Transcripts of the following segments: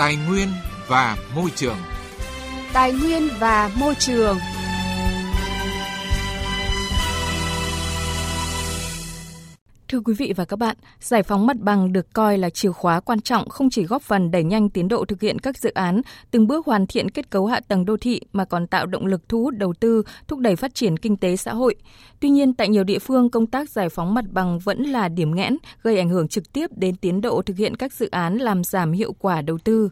Tài nguyên và môi trường. Tài nguyên và môi trường. Thưa quý vị và các bạn, giải phóng mặt bằng được coi là chìa khóa quan trọng không chỉ góp phần đẩy nhanh tiến độ thực hiện các dự án, từng bước hoàn thiện kết cấu hạ tầng đô thị mà còn tạo động lực thu hút đầu tư, thúc đẩy phát triển kinh tế xã hội. Tuy nhiên, tại nhiều địa phương, công tác giải phóng mặt bằng vẫn là điểm nghẽn, gây ảnh hưởng trực tiếp đến tiến độ thực hiện các dự án làm giảm hiệu quả đầu tư.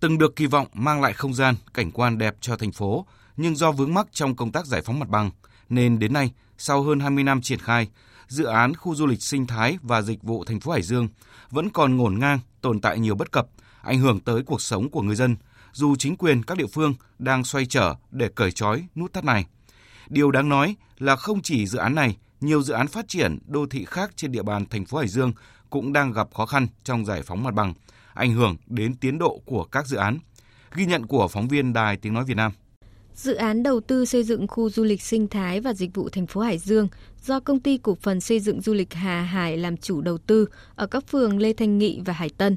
Từng được kỳ vọng mang lại không gian, cảnh quan đẹp cho thành phố, nhưng do vướng mắc trong công tác giải phóng mặt bằng, nên đến nay, sau hơn 20 năm triển khai, dự án khu du lịch sinh thái và dịch vụ thành phố Hải Dương vẫn còn ngổn ngang, tồn tại nhiều bất cập, ảnh hưởng tới cuộc sống của người dân, dù chính quyền các địa phương đang xoay trở để cởi trói nút thắt này. Điều đáng nói là không chỉ dự án này, nhiều dự án phát triển đô thị khác trên địa bàn thành phố Hải Dương cũng đang gặp khó khăn trong giải phóng mặt bằng, ảnh hưởng đến tiến độ của các dự án. Ghi nhận của phóng viên Đài Tiếng Nói Việt Nam. Dự án đầu tư xây dựng khu du lịch sinh thái và dịch vụ thành phố Hải Dương do công ty cổ phần xây dựng du lịch Hà Hải làm chủ đầu tư ở các phường Lê Thanh Nghị và Hải Tân.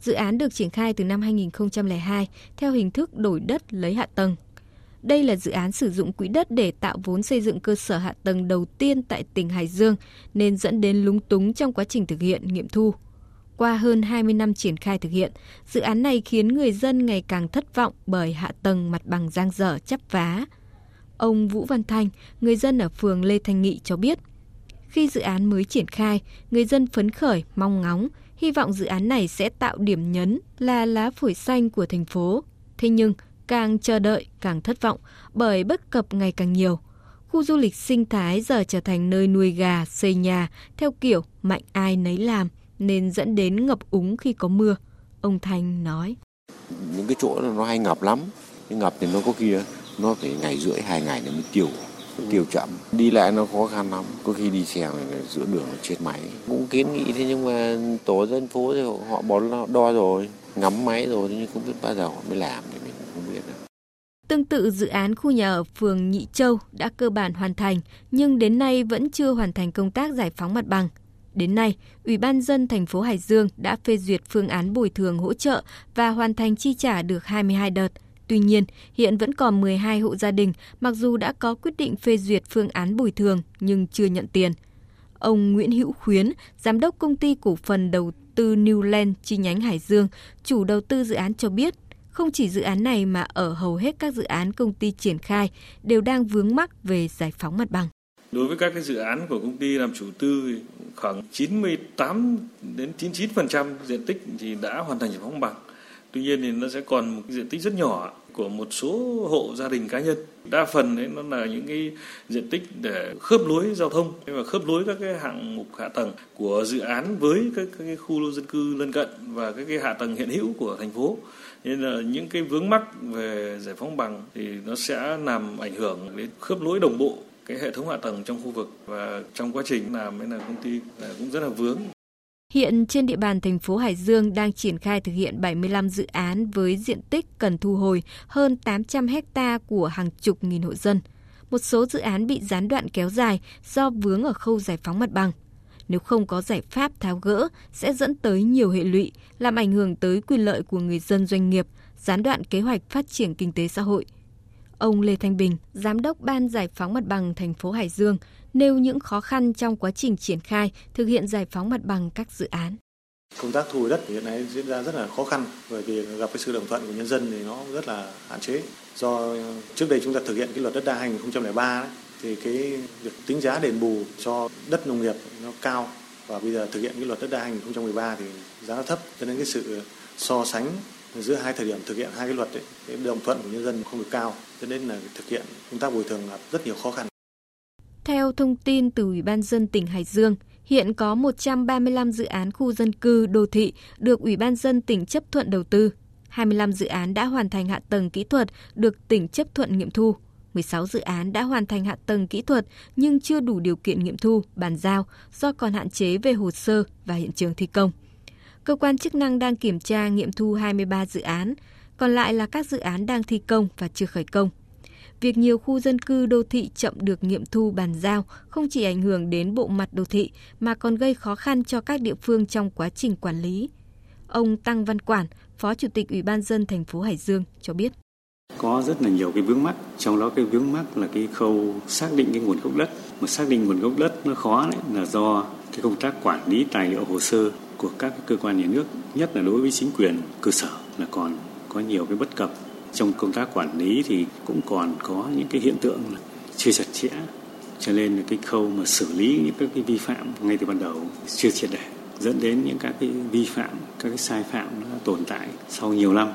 Dự án được triển khai từ năm 2002 theo hình thức đổi đất lấy hạ tầng. Đây là dự án sử dụng quỹ đất để tạo vốn xây dựng cơ sở hạ tầng đầu tiên tại tỉnh Hải Dương nên dẫn đến lúng túng trong quá trình thực hiện nghiệm thu. Qua hơn 20 năm triển khai thực hiện, dự án này khiến người dân ngày càng thất vọng bởi hạ tầng mặt bằng giang dở chắp vá. Ông Vũ Văn Thanh, người dân ở phường Lê Thanh Nghị cho biết, khi dự án mới triển khai, người dân phấn khởi, mong ngóng, hy vọng dự án này sẽ tạo điểm nhấn là lá phổi xanh của thành phố. Thế nhưng, càng chờ đợi càng thất vọng bởi bất cập ngày càng nhiều. Khu du lịch sinh thái giờ trở thành nơi nuôi gà, xây nhà theo kiểu mạnh ai nấy làm – nên dẫn đến ngập úng khi có mưa. Ông Thanh nói. Những cái chỗ nó hay ngập lắm, nhưng ngập thì nó có kia, nó phải ngày rưỡi, hai ngày nó mới tiêu tiêu chậm đi lại nó khó khăn lắm có khi đi xe này giữa đường nó chết máy cũng kiến nghị thế nhưng mà tổ dân phố thì họ bỏ đo rồi ngắm máy rồi nhưng không biết bao giờ họ mới làm thì mình không biết đâu Tương tự dự án khu nhà ở phường Nhị Châu đã cơ bản hoàn thành nhưng đến nay vẫn chưa hoàn thành công tác giải phóng mặt bằng. Đến nay, Ủy ban dân thành phố Hải Dương đã phê duyệt phương án bồi thường hỗ trợ và hoàn thành chi trả được 22 đợt. Tuy nhiên, hiện vẫn còn 12 hộ gia đình mặc dù đã có quyết định phê duyệt phương án bồi thường nhưng chưa nhận tiền. Ông Nguyễn Hữu Khuyến, giám đốc công ty cổ phần đầu tư Newland chi nhánh Hải Dương, chủ đầu tư dự án cho biết, không chỉ dự án này mà ở hầu hết các dự án công ty triển khai đều đang vướng mắc về giải phóng mặt bằng. Đối với các cái dự án của công ty làm chủ tư khoảng 98 đến 99% diện tích thì đã hoàn thành giải phóng bằng. Tuy nhiên thì nó sẽ còn một cái diện tích rất nhỏ của một số hộ gia đình cá nhân. Đa phần đấy nó là những cái diện tích để khớp nối giao thông và khớp nối các cái hạng mục hạ tầng của dự án với các, các cái khu dân cư lân cận và các cái hạ tầng hiện hữu của thành phố. Nên là những cái vướng mắc về giải phóng bằng thì nó sẽ làm ảnh hưởng đến khớp nối đồng bộ cái hệ thống hạ tầng trong khu vực và trong quá trình làm mới là công ty cũng rất là vướng. Hiện trên địa bàn thành phố Hải Dương đang triển khai thực hiện 75 dự án với diện tích cần thu hồi hơn 800 hecta của hàng chục nghìn hộ dân. Một số dự án bị gián đoạn kéo dài do vướng ở khâu giải phóng mặt bằng. Nếu không có giải pháp tháo gỡ sẽ dẫn tới nhiều hệ lụy, làm ảnh hưởng tới quyền lợi của người dân doanh nghiệp, gián đoạn kế hoạch phát triển kinh tế xã hội. Ông Lê Thanh Bình, Giám đốc Ban Giải phóng Mặt bằng thành phố Hải Dương, nêu những khó khăn trong quá trình triển khai thực hiện giải phóng mặt bằng các dự án. Công tác thu hồi đất hiện nay diễn ra rất là khó khăn bởi vì gặp cái sự đồng thuận của nhân dân thì nó rất là hạn chế. Do trước đây chúng ta thực hiện cái luật đất đai 2003 ấy, thì cái việc tính giá đền bù cho đất nông nghiệp nó cao và bây giờ thực hiện cái luật đất đai 2013 thì giá nó thấp cho nên cái sự so sánh giữa hai thời điểm thực hiện hai cái luật ấy, cái đồng thuận của nhân dân không được cao cho nên là thực hiện công tác bồi thường gặp rất nhiều khó khăn. Theo thông tin từ Ủy ban dân tỉnh Hải Dương, hiện có 135 dự án khu dân cư đô thị được Ủy ban dân tỉnh chấp thuận đầu tư. 25 dự án đã hoàn thành hạ tầng kỹ thuật được tỉnh chấp thuận nghiệm thu. 16 dự án đã hoàn thành hạ tầng kỹ thuật nhưng chưa đủ điều kiện nghiệm thu, bàn giao do còn hạn chế về hồ sơ và hiện trường thi công cơ quan chức năng đang kiểm tra nghiệm thu 23 dự án, còn lại là các dự án đang thi công và chưa khởi công. Việc nhiều khu dân cư đô thị chậm được nghiệm thu bàn giao không chỉ ảnh hưởng đến bộ mặt đô thị mà còn gây khó khăn cho các địa phương trong quá trình quản lý. Ông Tăng Văn Quản, Phó Chủ tịch Ủy ban dân thành phố Hải Dương cho biết. Có rất là nhiều cái vướng mắc, trong đó cái vướng mắc là cái khâu xác định cái nguồn gốc đất. Mà xác định nguồn gốc đất nó khó đấy là do cái công tác quản lý tài liệu hồ sơ của các cơ quan nhà nước, nhất là đối với chính quyền cơ sở là còn có nhiều cái bất cập. Trong công tác quản lý thì cũng còn có những cái hiện tượng là chưa chặt chẽ, cho nên là cái khâu mà xử lý những các cái vi phạm ngay từ ban đầu chưa triệt để dẫn đến những các cái vi phạm, các cái sai phạm nó tồn tại sau nhiều năm.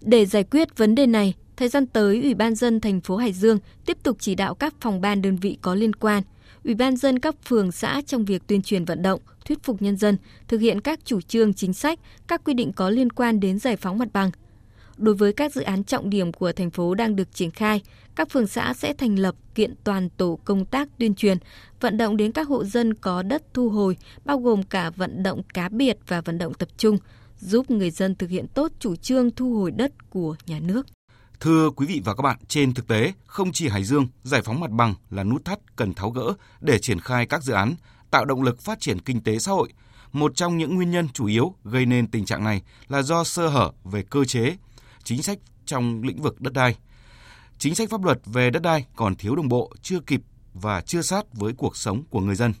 Để giải quyết vấn đề này, thời gian tới Ủy ban dân thành phố Hải Dương tiếp tục chỉ đạo các phòng ban đơn vị có liên quan, Ủy ban dân các phường xã trong việc tuyên truyền vận động, thuyết phục nhân dân thực hiện các chủ trương chính sách, các quy định có liên quan đến giải phóng mặt bằng. Đối với các dự án trọng điểm của thành phố đang được triển khai, các phường xã sẽ thành lập kiện toàn tổ công tác tuyên truyền, vận động đến các hộ dân có đất thu hồi, bao gồm cả vận động cá biệt và vận động tập trung, giúp người dân thực hiện tốt chủ trương thu hồi đất của nhà nước. Thưa quý vị và các bạn, trên thực tế, không chỉ Hải Dương, giải phóng mặt bằng là nút thắt cần tháo gỡ để triển khai các dự án, tạo động lực phát triển kinh tế xã hội. Một trong những nguyên nhân chủ yếu gây nên tình trạng này là do sơ hở về cơ chế, chính sách trong lĩnh vực đất đai. Chính sách pháp luật về đất đai còn thiếu đồng bộ, chưa kịp và chưa sát với cuộc sống của người dân.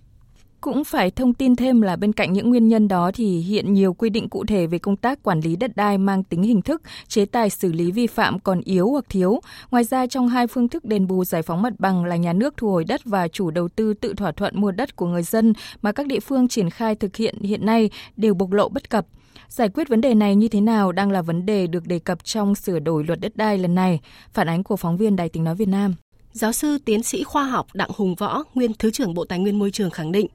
Cũng phải thông tin thêm là bên cạnh những nguyên nhân đó thì hiện nhiều quy định cụ thể về công tác quản lý đất đai mang tính hình thức, chế tài xử lý vi phạm còn yếu hoặc thiếu. Ngoài ra trong hai phương thức đền bù giải phóng mặt bằng là nhà nước thu hồi đất và chủ đầu tư tự thỏa thuận mua đất của người dân mà các địa phương triển khai thực hiện hiện nay đều bộc lộ bất cập. Giải quyết vấn đề này như thế nào đang là vấn đề được đề cập trong sửa đổi luật đất đai lần này. Phản ánh của phóng viên Đài tiếng nói Việt Nam. Giáo sư tiến sĩ khoa học Đặng Hùng Võ, nguyên Thứ trưởng Bộ Tài nguyên Môi trường khẳng định,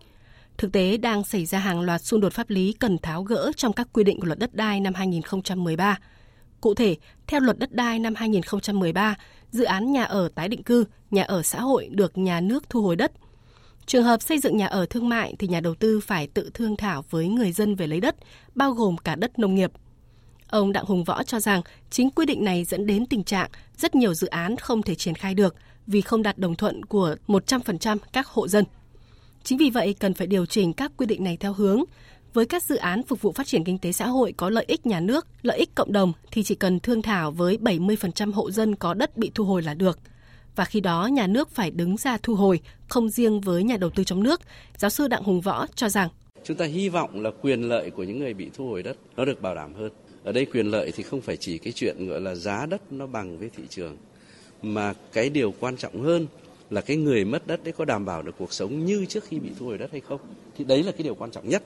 thực tế đang xảy ra hàng loạt xung đột pháp lý cần tháo gỡ trong các quy định của luật đất đai năm 2013. Cụ thể, theo luật đất đai năm 2013, dự án nhà ở tái định cư, nhà ở xã hội được nhà nước thu hồi đất. Trường hợp xây dựng nhà ở thương mại thì nhà đầu tư phải tự thương thảo với người dân về lấy đất, bao gồm cả đất nông nghiệp. Ông Đặng Hùng Võ cho rằng chính quy định này dẫn đến tình trạng rất nhiều dự án không thể triển khai được vì không đạt đồng thuận của 100% các hộ dân. Chính vì vậy cần phải điều chỉnh các quy định này theo hướng với các dự án phục vụ phát triển kinh tế xã hội có lợi ích nhà nước, lợi ích cộng đồng thì chỉ cần thương thảo với 70% hộ dân có đất bị thu hồi là được. Và khi đó nhà nước phải đứng ra thu hồi, không riêng với nhà đầu tư trong nước. Giáo sư Đặng Hùng Võ cho rằng Chúng ta hy vọng là quyền lợi của những người bị thu hồi đất nó được bảo đảm hơn. Ở đây quyền lợi thì không phải chỉ cái chuyện gọi là giá đất nó bằng với thị trường mà cái điều quan trọng hơn là cái người mất đất đấy có đảm bảo được cuộc sống như trước khi bị thu hồi đất hay không? Thì đấy là cái điều quan trọng nhất.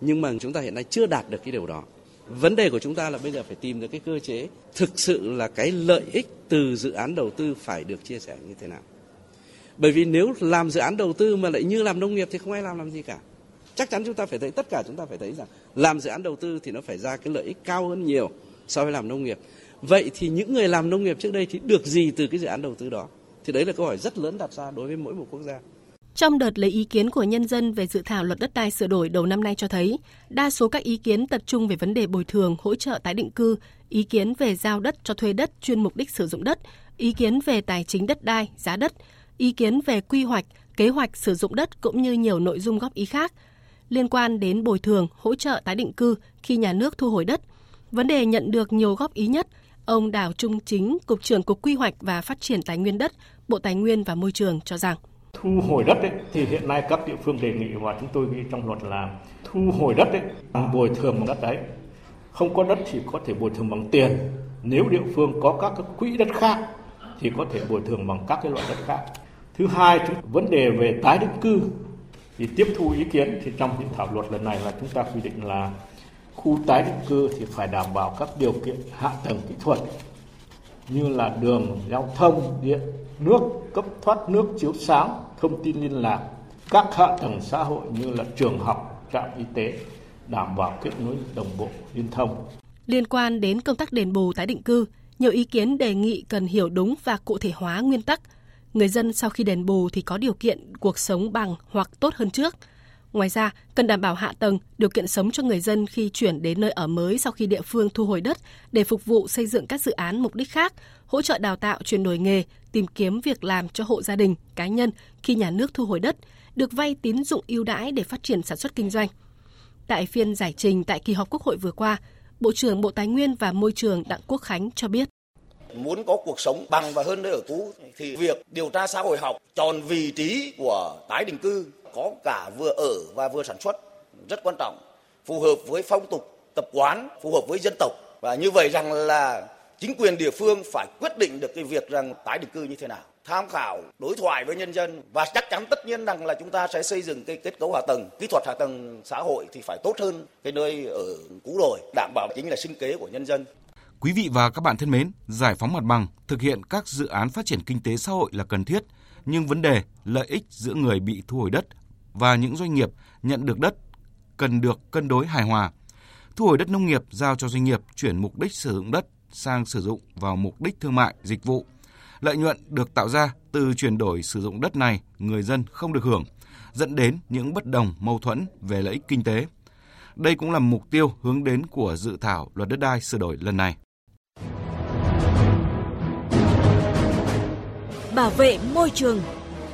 Nhưng mà chúng ta hiện nay chưa đạt được cái điều đó. Vấn đề của chúng ta là bây giờ phải tìm được cái cơ chế thực sự là cái lợi ích từ dự án đầu tư phải được chia sẻ như thế nào. Bởi vì nếu làm dự án đầu tư mà lại như làm nông nghiệp thì không ai làm làm gì cả. Chắc chắn chúng ta phải thấy, tất cả chúng ta phải thấy rằng làm dự án đầu tư thì nó phải ra cái lợi ích cao hơn nhiều so với làm nông nghiệp. Vậy thì những người làm nông nghiệp trước đây thì được gì từ cái dự án đầu tư đó? Thì đấy là câu hỏi rất lớn đặt ra đối với mỗi một quốc gia. Trong đợt lấy ý kiến của nhân dân về dự thảo luật đất đai sửa đổi đầu năm nay cho thấy, đa số các ý kiến tập trung về vấn đề bồi thường, hỗ trợ tái định cư, ý kiến về giao đất cho thuê đất chuyên mục đích sử dụng đất, ý kiến về tài chính đất đai, giá đất, ý kiến về quy hoạch, kế hoạch sử dụng đất cũng như nhiều nội dung góp ý khác liên quan đến bồi thường, hỗ trợ tái định cư khi nhà nước thu hồi đất. Vấn đề nhận được nhiều góp ý nhất Ông Đào Trung Chính, Cục trưởng Cục Quy hoạch và Phát triển Tài nguyên đất, Bộ Tài nguyên và Môi trường cho rằng thu hồi đất ấy, thì hiện nay các địa phương đề nghị và chúng tôi ghi trong luật là thu hồi đất ấy, bằng bồi thường bằng đất đấy. Không có đất thì có thể bồi thường bằng tiền. Nếu địa phương có các cái quỹ đất khác thì có thể bồi thường bằng các cái loại đất khác. Thứ hai, chúng, vấn đề về tái định cư thì tiếp thu ý kiến thì trong những thảo luật lần này là chúng ta quy định là khu tái định cư thì phải đảm bảo các điều kiện hạ tầng kỹ thuật, như là đường, giao thông, điện, nước, cấp thoát nước chiếu sáng, thông tin liên lạc. Các hạ tầng xã hội như là trường học, trạm y tế, đảm bảo kết nối đồng bộ, liên thông. Liên quan đến công tác đền bù tái định cư, nhiều ý kiến đề nghị cần hiểu đúng và cụ thể hóa nguyên tắc. Người dân sau khi đền bù thì có điều kiện cuộc sống bằng hoặc tốt hơn trước. Ngoài ra, cần đảm bảo hạ tầng, điều kiện sống cho người dân khi chuyển đến nơi ở mới sau khi địa phương thu hồi đất để phục vụ xây dựng các dự án mục đích khác, hỗ trợ đào tạo chuyển đổi nghề, tìm kiếm việc làm cho hộ gia đình, cá nhân khi nhà nước thu hồi đất, được vay tín dụng ưu đãi để phát triển sản xuất kinh doanh. Tại phiên giải trình tại kỳ họp Quốc hội vừa qua, Bộ trưởng Bộ Tài nguyên và Môi trường Đặng Quốc Khánh cho biết. Muốn có cuộc sống bằng và hơn nơi ở cũ thì việc điều tra xã hội học chọn vị trí của tái định cư có cả vừa ở và vừa sản xuất rất quan trọng, phù hợp với phong tục, tập quán, phù hợp với dân tộc. Và như vậy rằng là chính quyền địa phương phải quyết định được cái việc rằng tái định cư như thế nào. Tham khảo đối thoại với nhân dân và chắc chắn tất nhiên rằng là chúng ta sẽ xây dựng cái kết cấu hạ tầng kỹ thuật hạ tầng xã hội thì phải tốt hơn cái nơi ở cũ rồi đảm bảo chính là sinh kế của nhân dân. Quý vị và các bạn thân mến, giải phóng mặt bằng, thực hiện các dự án phát triển kinh tế xã hội là cần thiết, nhưng vấn đề lợi ích giữa người bị thu hồi đất và những doanh nghiệp nhận được đất cần được cân đối hài hòa. Thu hồi đất nông nghiệp giao cho doanh nghiệp chuyển mục đích sử dụng đất sang sử dụng vào mục đích thương mại, dịch vụ. Lợi nhuận được tạo ra từ chuyển đổi sử dụng đất này người dân không được hưởng, dẫn đến những bất đồng mâu thuẫn về lợi ích kinh tế. Đây cũng là mục tiêu hướng đến của dự thảo luật đất đai sửa đổi lần này. Bảo vệ môi trường.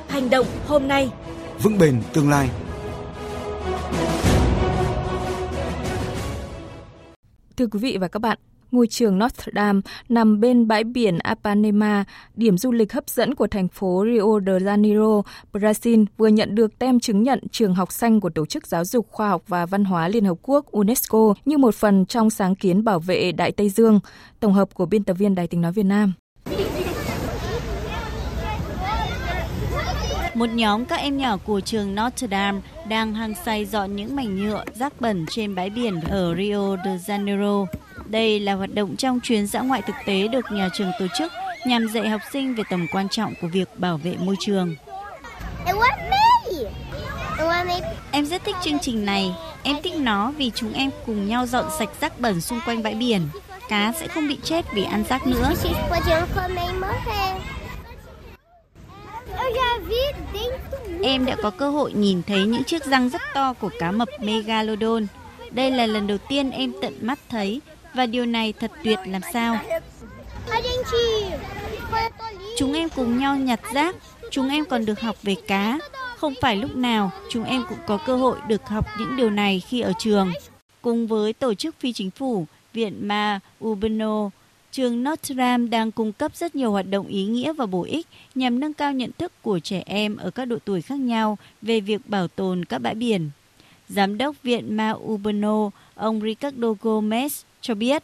Hành động hôm nay. Vững bền tương lai. Thưa quý vị và các bạn, ngôi trường Notre Dame nằm bên bãi biển Apanema, điểm du lịch hấp dẫn của thành phố Rio de Janeiro, Brazil vừa nhận được tem chứng nhận trường học xanh của Tổ chức Giáo dục Khoa học và Văn hóa Liên Hợp Quốc UNESCO như một phần trong sáng kiến bảo vệ Đại Tây Dương. Tổng hợp của biên tập viên Đài tiếng nói Việt Nam. Một nhóm các em nhỏ của trường Notre Dame đang hăng say dọn những mảnh nhựa rác bẩn trên bãi biển ở Rio de Janeiro. Đây là hoạt động trong chuyến dã ngoại thực tế được nhà trường tổ chức nhằm dạy học sinh về tầm quan trọng của việc bảo vệ môi trường. Em rất thích chương trình này. Em thích nó vì chúng em cùng nhau dọn sạch rác bẩn xung quanh bãi biển. Cá sẽ không bị chết vì ăn rác nữa. Em đã có cơ hội nhìn thấy những chiếc răng rất to của cá mập Megalodon. Đây là lần đầu tiên em tận mắt thấy và điều này thật tuyệt làm sao. Chúng em cùng nhau nhặt rác, chúng em còn được học về cá. Không phải lúc nào chúng em cũng có cơ hội được học những điều này khi ở trường. Cùng với tổ chức phi chính phủ, Viện Ma Urbano, trường Notre Dame đang cung cấp rất nhiều hoạt động ý nghĩa và bổ ích nhằm nâng cao nhận thức của trẻ em ở các độ tuổi khác nhau về việc bảo tồn các bãi biển. Giám đốc Viện Ma Urbano, ông Ricardo Gomez cho biết.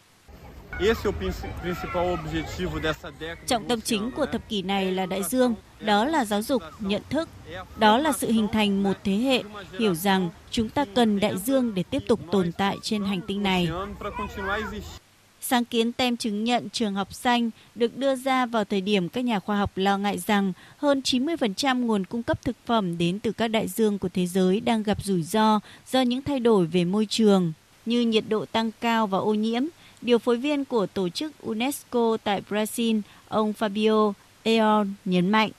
Trọng tâm chính của thập kỷ này là đại dương, đó là giáo dục, nhận thức, đó là sự hình thành một thế hệ hiểu rằng chúng ta cần đại dương để tiếp tục tồn tại trên hành tinh này. Sáng kiến tem chứng nhận trường học xanh được đưa ra vào thời điểm các nhà khoa học lo ngại rằng hơn 90% nguồn cung cấp thực phẩm đến từ các đại dương của thế giới đang gặp rủi ro do những thay đổi về môi trường như nhiệt độ tăng cao và ô nhiễm. Điều phối viên của tổ chức UNESCO tại Brazil, ông Fabio Eon nhấn mạnh.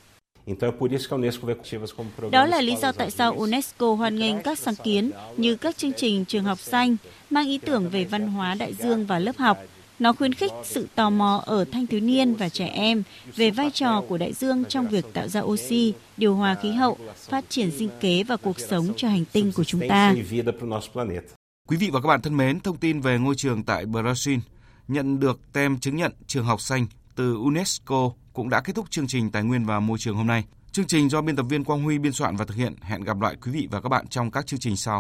Đó là lý do tại sao UNESCO hoan nghênh các sáng kiến như các chương trình trường học xanh, mang ý tưởng về văn hóa đại dương vào lớp học. Nó khuyến khích sự tò mò ở thanh thiếu niên và trẻ em về vai trò của đại dương trong việc tạo ra oxy, điều hòa khí hậu, phát triển sinh kế và cuộc sống cho hành tinh của chúng ta. Quý vị và các bạn thân mến, thông tin về ngôi trường tại Brazil nhận được tem chứng nhận trường học xanh từ UNESCO cũng đã kết thúc chương trình Tài nguyên và Môi trường hôm nay. Chương trình do biên tập viên Quang Huy biên soạn và thực hiện. Hẹn gặp lại quý vị và các bạn trong các chương trình sau.